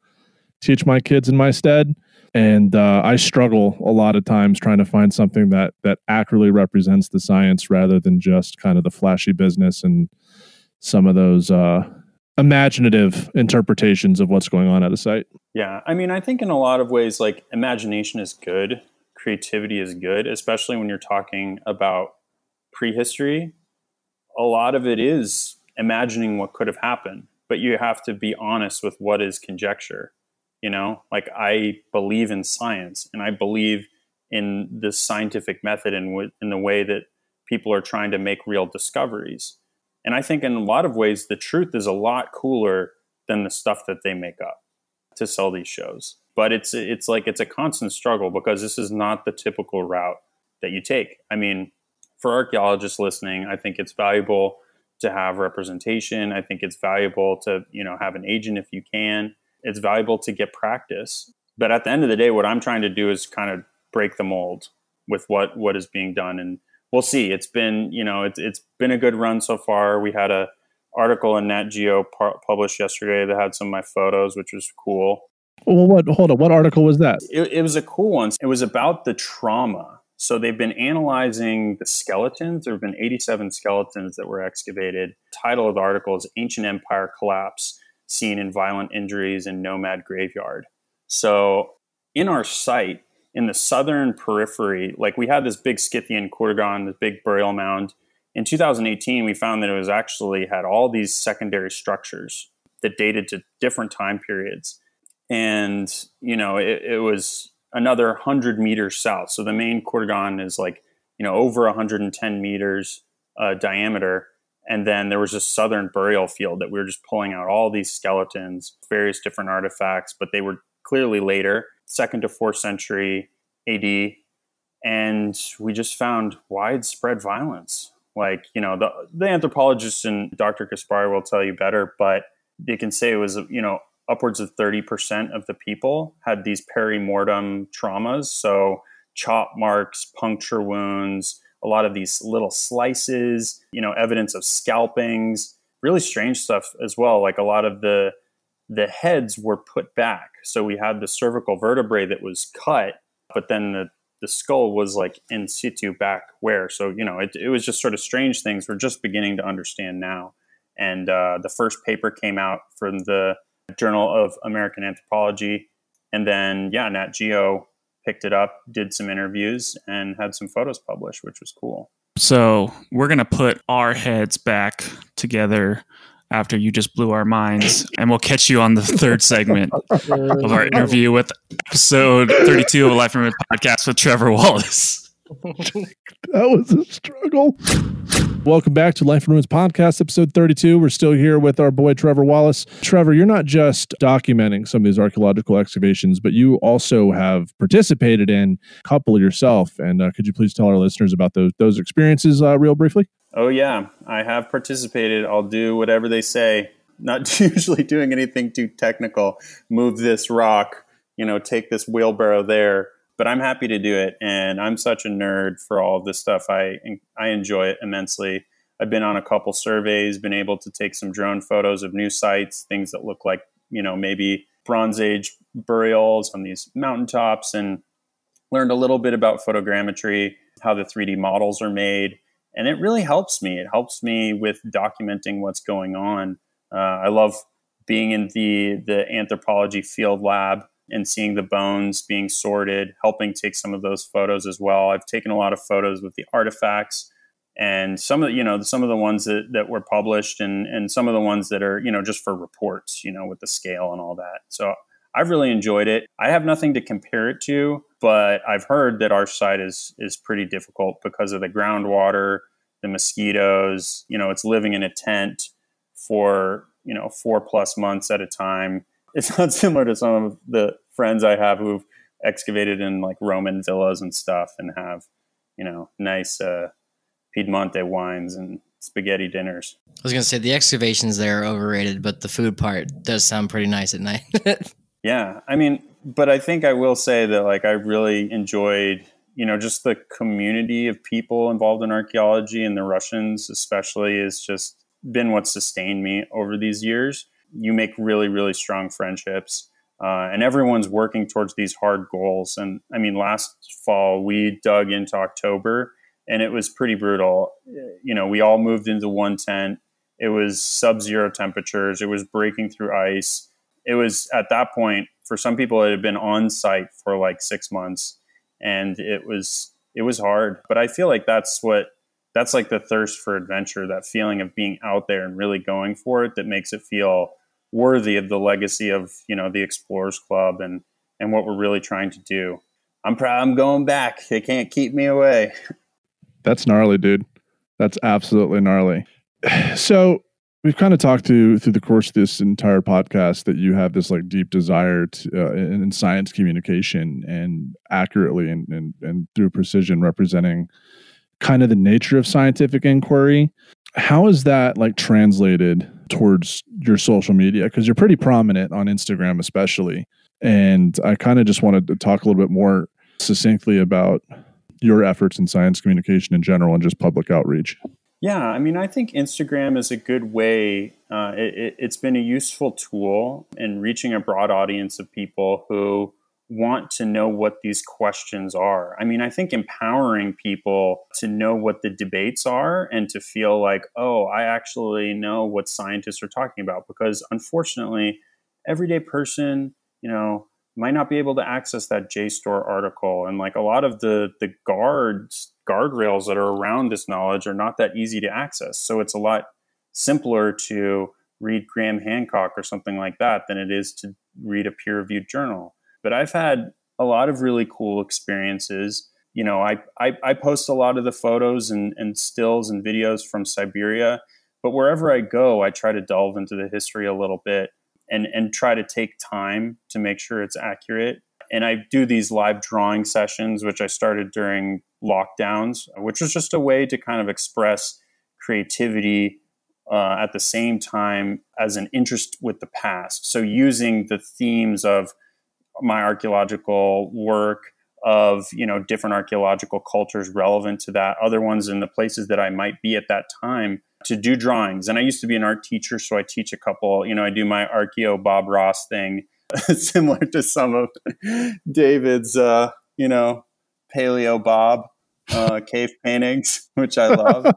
Speaker 2: teach my kids in my stead and uh, I struggle a lot of times trying to find something that that accurately represents the science rather than just kind of the flashy business and some of those uh, imaginative interpretations of what's going on at a site.
Speaker 3: Yeah, I mean, I think in a lot of ways, like imagination is good, creativity is good, especially when you're talking about prehistory. A lot of it is imagining what could have happened, but you have to be honest with what is conjecture you know? Like i believe in science and i believe in this scientific method and w- in the way that people are trying to make real discoveries. And i think in a lot of ways the truth is a lot cooler than the stuff that they make up to sell these shows. But it's it's like it's a constant struggle because this is not the typical route that you take. I mean for archaeologists listening i think it's valuable to have representation. I think it's valuable to you know have an agent if you can it's valuable to get practice. But at the end of the day, what I'm trying to do is kind of break the mold with what what is being done and we'll see. It's been you know it's it's been a good run so far. We had a article in Nat Geo pu- published yesterday that had some of my photos, which was cool.
Speaker 2: Well, what? Hold on. What article was that?
Speaker 3: It, it was a cool one. It was about the trauma. So they've been analyzing the skeletons. There have been 87 skeletons that were excavated. Title of the article is "Ancient Empire Collapse: Seen in Violent Injuries in Nomad Graveyard." So in our site, in the southern periphery, like we had this big Scythian Kurgan, this big burial mound. In 2018, we found that it was actually had all these secondary structures that dated to different time periods. And, you know, it, it was another 100 meters south. So the main Kurgan is like, you know, over 110 meters uh, diameter. And then there was a southern burial field that we were just pulling out all these skeletons, various different artifacts, but they were clearly later, second to fourth century AD. And we just found widespread violence. Like, you know, the, the anthropologists and Dr. Caspari will tell you better, but they can say it was, you know, upwards of 30% of the people had these perimortem traumas. So, chop marks, puncture wounds, a lot of these little slices, you know, evidence of scalpings, really strange stuff as well. Like a lot of the the heads were put back. So we had the cervical vertebrae that was cut, but then the, the skull was like in situ back where. So, you know, it, it was just sort of strange things we're just beginning to understand now. And uh, the first paper came out from the Journal of American Anthropology. And then, yeah, Nat Geo picked it up, did some interviews, and had some photos published, which was cool.
Speaker 5: So we're going to put our heads back together after you just blew our minds, and we'll catch you on the third segment <laughs> of our interview with episode 32 of a Life and podcast with Trevor Wallace. <laughs>
Speaker 2: that was a struggle. Welcome back to Life in Ruins Podcast, episode 32. We're still here with our boy Trevor Wallace. Trevor, you're not just documenting some of these archaeological excavations, but you also have participated in a couple yourself. And uh, could you please tell our listeners about those those experiences uh, real briefly?
Speaker 3: Oh yeah, I have participated. I'll do whatever they say. Not <laughs> usually doing anything too technical. Move this rock, you know, take this wheelbarrow there but I'm happy to do it. And I'm such a nerd for all of this stuff. I I enjoy it immensely. I've been on a couple surveys, been able to take some drone photos of new sites, things that look like you know maybe Bronze Age burials on these mountaintops, and learned a little bit about photogrammetry, how the 3D models are made, and it really helps me. It helps me with documenting what's going on. Uh, I love being in the the anthropology field lab and seeing the bones being sorted, helping take some of those photos as well. I've taken a lot of photos with the artifacts and some of you know some of the ones that, that were published and and some of the ones that are you know just for reports you know with the scale and all that. So i've really enjoyed it. I have nothing to compare it to but i've heard that our site is is pretty difficult because of the groundwater the mosquitoes you know it's living in a tent for you know four plus months at a time it's not <laughs> similar to some of the friends I have who've excavated in like Roman villas and stuff and have, you know, nice uh, Piedmonte wines and spaghetti dinners.
Speaker 4: I was going to say the excavations there are overrated, but the food part does sound pretty nice at night. <laughs>
Speaker 3: yeah. I mean, but I think I will say that like I really enjoyed, you know, just the community of people involved in archaeology and the Russians especially has just been what sustained me over these years you make really, really strong friendships. Uh, and everyone's working towards these hard goals. And I mean, last fall we dug into October, and it was pretty brutal. You know, we all moved into one tent. It was sub-zero temperatures. It was breaking through ice. It was at that point for some people it had been on site for like six months, and it was it was hard. But I feel like that's what that's like the thirst for adventure, that feeling of being out there and really going for it, that makes it feel worthy of the legacy of you know the Explorers Club and and what we're really trying to do. I'm proud. I'm going back. They can't keep me away. <laughs>
Speaker 2: That's gnarly, dude. That's absolutely gnarly. <sighs> So we've kind of talked to through the course of this entire podcast that you have this like deep desire to, uh, in, science communication and accurately and, and and through precision representing kind of the nature of scientific inquiry. How is that like translated towards your social media because you're pretty prominent on Instagram, especially. And I kind of just wanted to talk a little bit more succinctly about your efforts in science communication in general and just public outreach?
Speaker 3: Yeah, I mean, I think Instagram is a good way. Uh, it, has been a useful tool in reaching a broad audience of people who want to know what these questions are. I mean, I think empowering people to know what the debates are and to feel like, oh, I actually know what scientists are talking about. Because unfortunately, everyday person, you know, might not be able to access that JSTOR article. And like a lot of the the guards, guardrails that are around this knowledge are not that easy to access. So it's a lot simpler to read Graham Hancock or something like that than it is to read a peer reviewed journal. But I've had a lot of really cool experiences. You know, I, I, I post a lot of the photos and, and stills and videos from Siberia, but wherever I go, I try to delve into the history a little bit and, and try to take time to make sure it's accurate. And I do these live drawing sessions, which I started during lockdowns, which was just a way to kind of express creativity uh, at the same time as an interest with the past. So using the themes of my archaeological work of you know different archaeological cultures relevant to that other ones in the places that i might be at that time to do drawings. And i used to be an art teacher so i teach a couple you know i do my archeo bob ross thing <laughs> similar to some of david's uh you know paleo bob uh, cave paintings which i love <laughs>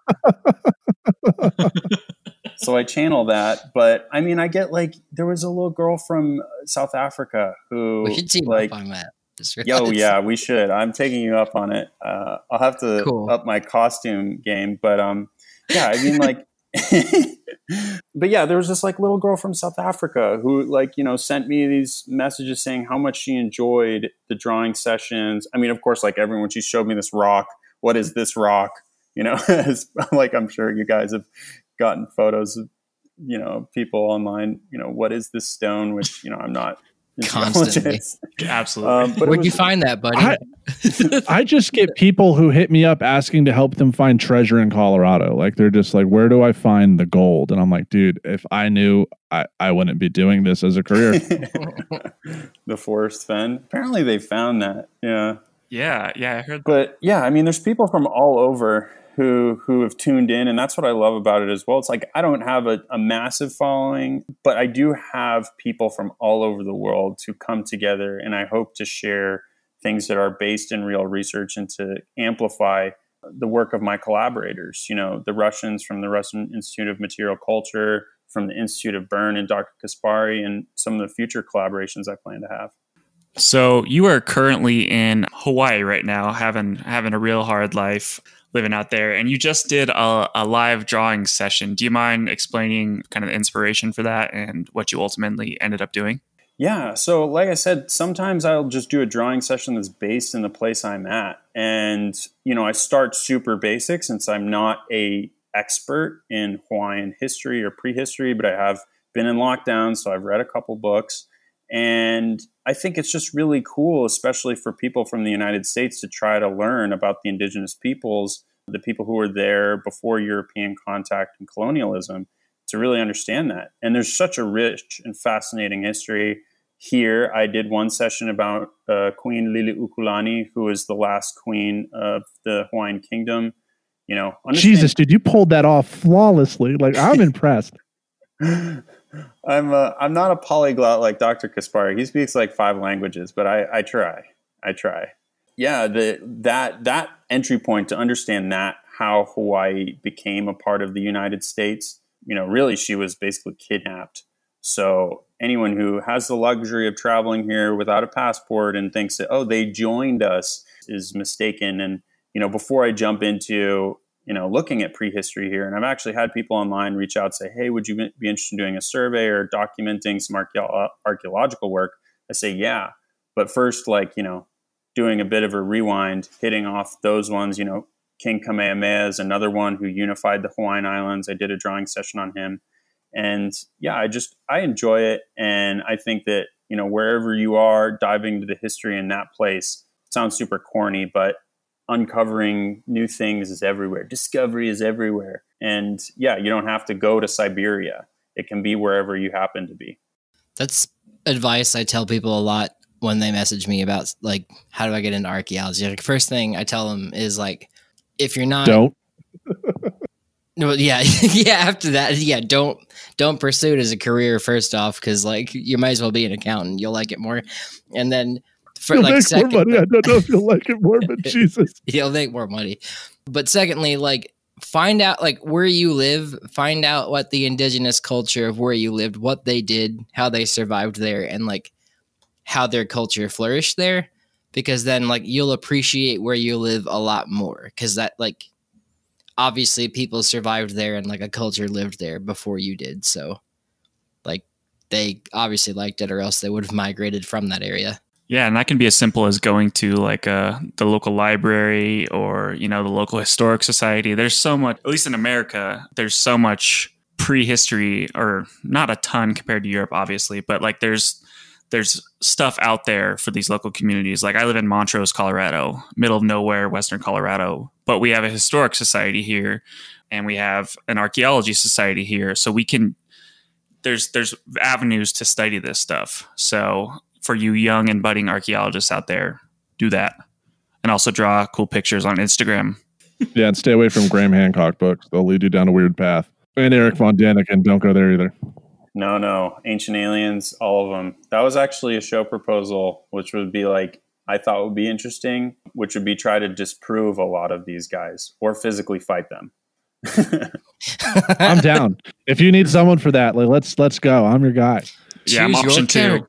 Speaker 3: so I channel that. But I mean, I get like there was a little girl from South Africa who
Speaker 4: we should team
Speaker 3: like,
Speaker 4: up on that.
Speaker 3: Yo, yeah, we should. I'm taking you up on it. Uh, I'll have to cool. up my costume game, but um, yeah, I mean, like, <laughs> but yeah, there was this like little girl from South Africa who like you know sent me these messages saying how much she enjoyed the drawing sessions. I mean, of course, like everyone, she showed me this rock. What is this rock? You know, <laughs> like I'm sure you guys have gotten photos of you know people online you know what is this stone which you know i'm not <laughs>
Speaker 4: constantly.
Speaker 5: absolutely. Um,
Speaker 4: but where'd was, you find that buddy?
Speaker 2: I, I, just get people who hit me up asking to help them find treasure in colorado. Like they're just like where do i find the gold? And i'm like dude if i knew i, I wouldn't be doing this as a career. <laughs>
Speaker 3: The Forrest Fenn apparently they found that. Yeah
Speaker 5: yeah yeah i heard That.
Speaker 3: but yeah i mean there's people from all over who who have tuned in and that's what i love about it as well. It's like i don't have a, a, massive following but i do have people from all over the world to come together and i hope to share things that are based in real research and to amplify the work of my collaborators. You know the russians from the russian institute of material culture from the institute of bern and dr caspari and some of the future collaborations i plan to have
Speaker 5: so you are currently in Hawaii right now, having having a real hard life living out there. And you just did a, a live drawing session. Do you mind explaining kind of the inspiration for that and what you ultimately ended up doing?
Speaker 3: Yeah. So, like I said, sometimes I'll just do a drawing session that's based in the place I'm at. And, you know, I start super basic since I'm not a expert in Hawaiian history or prehistory, but I have been in lockdown, so I've read a couple books. And I think it's just really cool, especially for people from the United States, to try to learn about the indigenous peoples, the people who were there before European contact and colonialism, to really understand that. And there's such a rich and fascinating history here. I did one session about uh, Queen Liliuokalani, who was the last queen of the Hawaiian Kingdom. You know,
Speaker 2: Jesus, dude, you pulled that off flawlessly. Like I'm <laughs> impressed. <laughs>
Speaker 3: I'm a, uh, I'm not a polyglot like Dr. Caspari. He speaks like five languages, but I, I try. I try. Yeah, the that that entry point to understand that how Hawaii became a part of the United States. You know, really, she was basically kidnapped. So anyone who has the luxury of traveling here without a passport and thinks that oh they joined us is mistaken. And you know, before I jump into you know, looking at prehistory here. And I've actually had people online reach out say, "Hey, would you be interested in doing a survey or documenting some archaeological work?" I say, "Yeah," but first, like you know, doing a bit of a rewind, hitting off those ones. You know, King Kamehameha is another one who unified the Hawaiian Islands. I did a drawing session on him, and yeah, I just I enjoy it, and I think that you know wherever you are, diving into the history in that place sounds super corny, but uncovering new things is everywhere. Discovery is everywhere. And yeah, you don't have to go to Siberia. It can be wherever you happen to be.
Speaker 4: That's advice I tell people a lot when they message me about like how do I get into archaeology. Like first thing I tell them is like if you're not
Speaker 2: Don't. <laughs>
Speaker 4: no yeah <laughs> yeah after that yeah don't don't pursue it as a career first off because like you might as well be an accountant you'll like it more and then for
Speaker 2: You'll
Speaker 4: like
Speaker 2: make
Speaker 4: second,
Speaker 2: more money. I don't know if you'll <laughs> like it more, but <laughs> Jesus.
Speaker 4: you'll make more money. But secondly, like find out like where you live, find out what the indigenous culture of where you lived, what they did, how they survived there, and like how their culture flourished there. Because then like you'll appreciate where you live a lot more. Cause that like obviously people survived there and like a culture lived there before you did. So like they obviously liked it or else they would have migrated from that area.
Speaker 5: Yeah, and that can be as simple as going to like uh, the local library or you know the local historic society. There's so much, at least in America, there's so much prehistory, or not a ton compared to Europe, obviously, but like there's there's stuff out there for these local communities. Like I live in Montrose, Colorado, middle of nowhere, western Colorado, but we have a historic society here, and we have an archaeology society here, so we can there's there's avenues to study this stuff. So for you young and budding archaeologists out there, do that. And also draw cool pictures on Instagram. <laughs>
Speaker 2: Yeah, and stay away from Graham Hancock books. They'll lead you down a weird path. And Eric Von Daniken, don't go there either.
Speaker 3: No, no, Ancient Aliens, all of them. That was actually a show proposal, which would be like I thought would be interesting, which would be try to disprove a lot of these guys or physically fight them. <laughs>
Speaker 2: I'm down. If you need someone for that, like, let's let's go. I'm your guy.
Speaker 5: Yeah, I'm
Speaker 4: Choose your
Speaker 5: option two.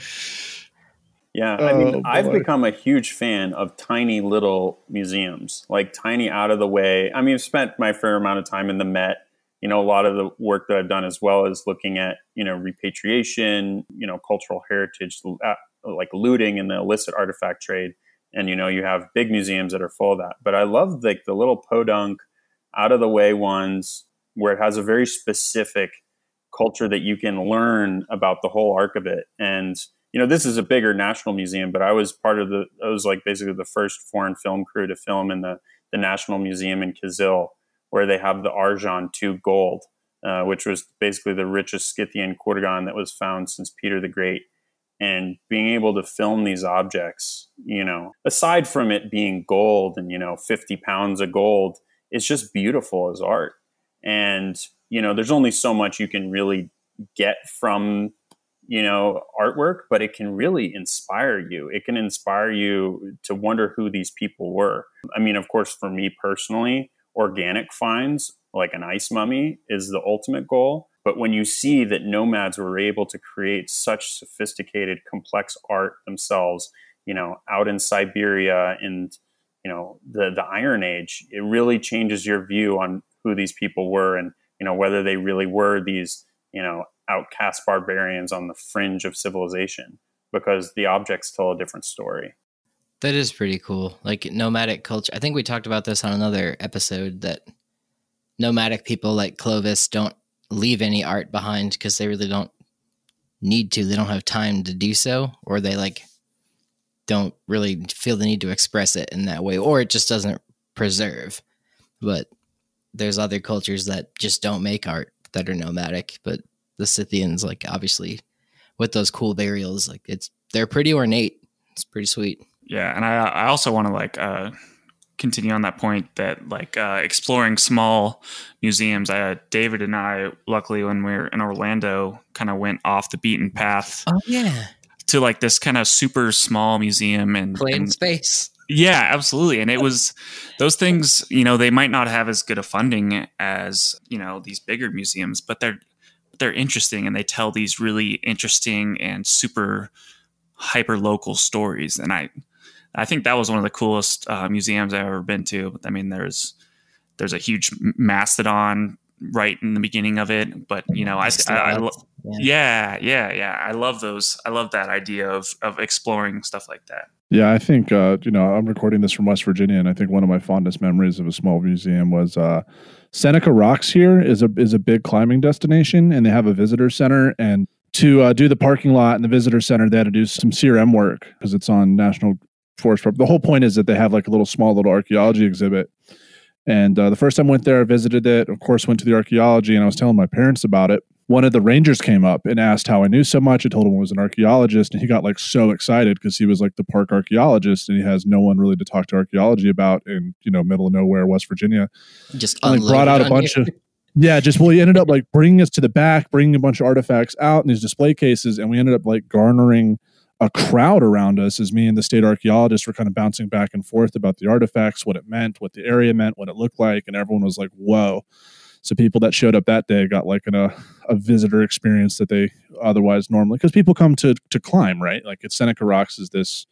Speaker 5: <laughs>
Speaker 3: Yeah, I mean,
Speaker 2: Oh,
Speaker 3: I've become a huge fan of tiny little museums, like tiny out of the way. I mean, I've spent my fair amount of time in the Met. You know, a lot of the work that I've done as well is looking at, you know, repatriation, you know, cultural heritage, uh, like looting and the illicit artifact trade. And, you know, you have big museums that are full of that. But I love like the little podunk, out of the way ones where it has a very specific culture that you can learn about the whole arc of it. And, you know, this is a bigger national museum, but I was part of the, I was like basically the first foreign film crew to film in the, the National Museum in Kyzyl, where they have the Arzhan II gold, uh, which was basically the richest Scythian Kurgan that was found since Peter the Great. And being able to film these objects, you know, aside from it being gold and, you know, 50 pounds of gold, it's just beautiful as art. And, you know, there's only so much you can really get from you know artwork but it can really inspire you. It can inspire you to wonder who these people were. I mean of course for me personally organic finds like an ice mummy is the ultimate goal. But when you see that nomads were able to create such sophisticated complex art themselves you know out in siberia and you know the the iron age it really changes your view on who these people were and you know whether they really were these you know outcast barbarians on the fringe of civilization because the objects tell a different story.
Speaker 4: That is pretty cool. Like nomadic culture. I think we talked about this on another episode that nomadic people like Clovis don't leave any art behind because they really don't need to. They don't have time to do so, or they like don't really feel the need to express it in that way, or it just doesn't preserve. But there's other cultures that just don't make art that are nomadic, but the Scythians, like obviously with those cool burials, like it's they're pretty ornate. It's pretty sweet.
Speaker 5: Yeah, and I I also want to like uh, continue on that point that like uh, exploring small museums. Uh, David and I, luckily, when we were in Orlando, kind of went off the beaten path
Speaker 4: Oh yeah,
Speaker 5: to like this kind of super small museum and,
Speaker 4: plain space.
Speaker 5: Yeah, absolutely. And it was those things, you know, they might not have as good a funding as, you know, these bigger museums, but they're they're interesting and they tell these really interesting and super hyper local stories. And I I think that was one of the coolest uh, museums I've ever been to. I mean, there's there's a huge mastodon right in the beginning of it, but you know, I, I, I lo- yeah, yeah, yeah. I love those. I love that idea of of exploring stuff like that.
Speaker 2: Yeah, I think uh, you know I'm recording this from West Virginia, and I think one of my fondest memories of a small museum was uh, Seneca Rocks. Here is a is a big climbing destination, and they have a visitor center. And to uh, do the parking lot and the visitor center, they had to do some CRM work because it's on national forest. property. The whole point is that they have like a little small little archaeology exhibit. And uh, the first time I went there, I visited it. Of course, went to the archaeology, and I was telling my parents about it. One of the rangers came up and asked how I knew so much. I told him I was an archaeologist, and he got like so excited because he was like the park archaeologist, and he has no one really to talk to archaeology about in you know middle of nowhere, West Virginia.
Speaker 4: Just
Speaker 2: And, like brought out a bunch of yeah, just well, he ended up like bringing us to the back, bringing a bunch of artifacts out in these display cases, and we ended up like garnering a crowd around us as me and the state archaeologist were kind of bouncing back and forth about the artifacts, what it meant, what the area meant, what it looked like, and everyone was like, "Whoa!" So people that showed up that day got like an, a a visitor experience that they otherwise normally because people come to to climb right. Like it's Seneca Rocks is this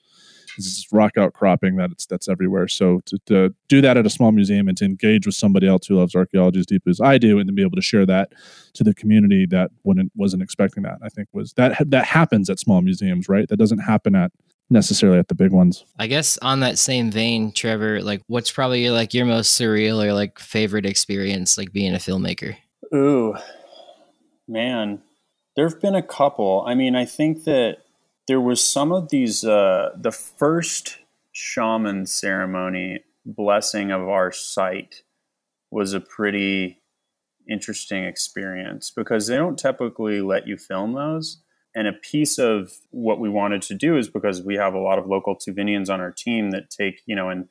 Speaker 2: is this rock outcropping that it's that's everywhere. So to, to do that at a small museum and to engage with somebody else who loves archaeology as deeply as I do, and to be able to share that to the community that wouldn't wasn't expecting that, I think was that that happens at small museums, right? That doesn't happen at necessarily at the big ones.
Speaker 4: I guess on that same vein, Trevor, like what's probably like your most surreal or like favorite experience like being a filmmaker?
Speaker 3: Ooh, man, there have been a couple. I mean, I think that there was some of these. Uh, the first shaman ceremony blessing of our site was a pretty interesting experience because they don't typically let you film those. And a piece of what we wanted to do is because we have a lot of local Tuvinians on our team that take, you know, and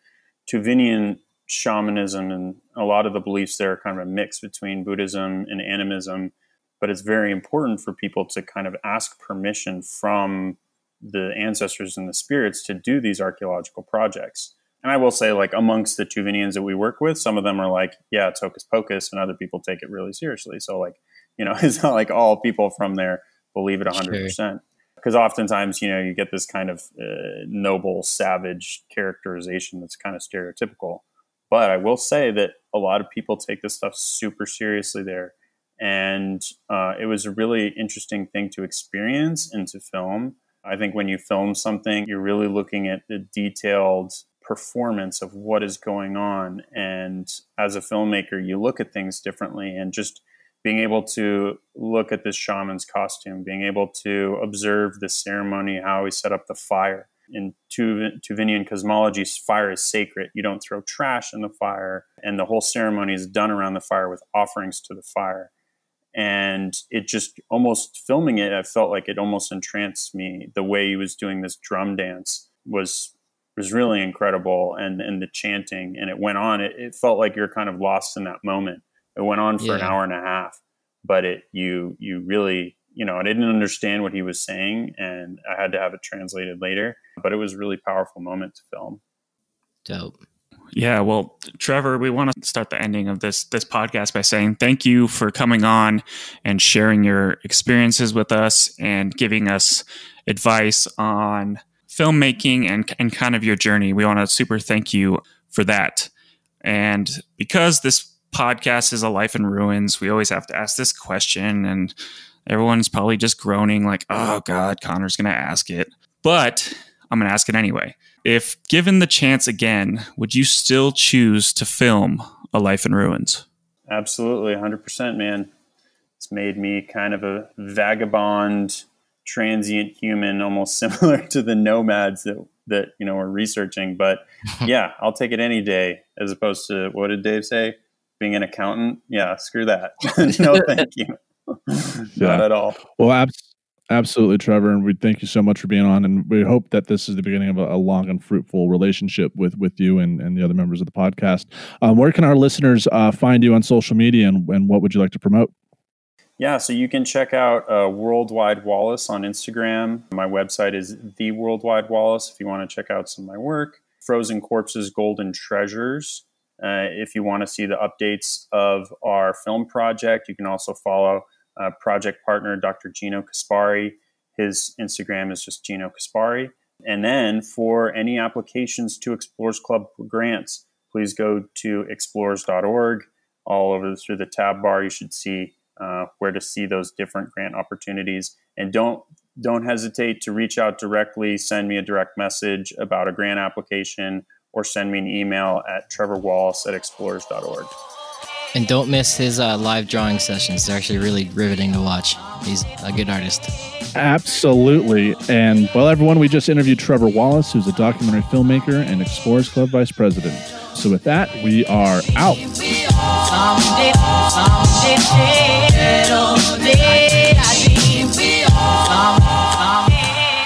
Speaker 3: Tuvinian shamanism and a lot of the beliefs there are kind of a mix between Buddhism and animism. But it's very important for people to kind of ask permission from the ancestors and the spirits to do these archaeological projects. And I will say, like, amongst the Tuvinians that we work with, some of them are like, yeah, it's hocus pocus, and other people take it really seriously. So, like, you know, <laughs> it's not like all people from there believe it 100%. Because oftentimes, you know, you get this kind of uh, noble, savage characterization that's kind of stereotypical. But I will say that a lot of people take this stuff super seriously there. And uh, it was a really interesting thing to experience and to film. I think when you film something, you're really looking at the detailed performance of what is going on. And as a filmmaker, you look at things differently. And just being able to look at this shaman's costume, being able to observe the ceremony, how he set up the fire. In Tuvinian cosmology, fire is sacred. You don't throw trash in the fire. And the whole ceremony is done around the fire with offerings to the fire and it just almost filming it i felt like it almost entranced me the way he was doing this drum dance was was really incredible and and the chanting and it went on it, it felt like you're kind of lost in that moment it went on for yeah. an hour and a half but it you you really you know i didn't understand what he was saying and i had to have it translated later but it was a really powerful moment to film
Speaker 4: dope
Speaker 5: yeah, well, Trevor, we want to start the ending of this this podcast by saying thank you for coming on and sharing your experiences with us and giving us advice on filmmaking and and kind of your journey. We want to super thank you for that. And because this podcast is a life in ruins, we always have to ask this question and everyone's probably just groaning like, "Oh god, Connor's going to ask it." But I'm going to ask it anyway. If given the chance again, would you still choose to film A Life in Ruins?
Speaker 3: Absolutely, 100%, man. It's made me kind of a vagabond, transient human, almost <laughs> similar to the nomads that that you know we're researching. But <laughs> yeah, I'll take it any day, as opposed to what did Dave say? Being an accountant? Yeah, screw that. <laughs> no, <laughs> thank you.
Speaker 2: yeah.
Speaker 3: Not at all.
Speaker 2: Well, absolutely Absolutely, Trevor, and we thank you so much for being on. And we hope that this is the beginning of a, a long and fruitful relationship with with you and, and the other members of the podcast. Um, where can our listeners uh, find you on social media, and, and what would you like to promote?
Speaker 3: Yeah, so you can check out uh, Worldwide Wallace on Instagram. My website is The Worldwide Wallace if you want to check out some of my work. Frozen Corpses, Golden Treasures. Uh, if you want to see the updates of our film project, you can also follow uh, project partner, Dr. Gino Caspari. His Instagram is just Gino Caspari. And then for any applications to Explorers Club grants, please go to explorers.org. All over through the tab bar, you should see uh, where to see those different grant opportunities. And don't don't hesitate to reach out directly. Send me a direct message about a grant application, or send me an email at trevorwallace at explorers.org.
Speaker 4: And don't miss his uh, live drawing sessions. They're actually really riveting to watch. He's a good artist.
Speaker 2: Absolutely. And well, everyone, we just interviewed Trevor Wallace, who's a documentary filmmaker and Explorers Club vice president. So with that, we are out.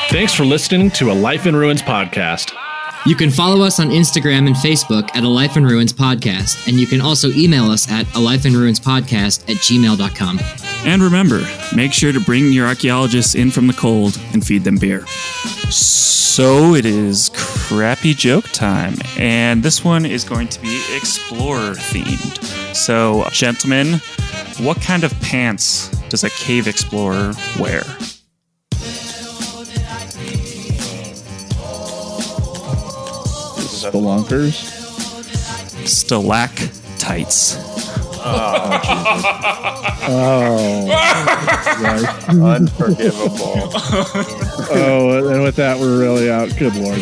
Speaker 2: Thanks for listening to a Life in Ruins podcast.
Speaker 4: You can follow us on Instagram and Facebook at A Life in Ruins Podcast, and you can also email us at a life in ruins podcast at gmail.com.
Speaker 5: And remember, make sure to bring your archaeologists in from the cold and feed them beer. So it is crappy joke time, and this one is going to be explorer themed. So, gentlemen, what kind of pants does a cave explorer wear?
Speaker 2: Spelunkers.
Speaker 5: Stalactites.
Speaker 2: Oh, right. Oh. <laughs>
Speaker 3: Unforgivable.
Speaker 2: oh, and with that, we're really out. Good lord.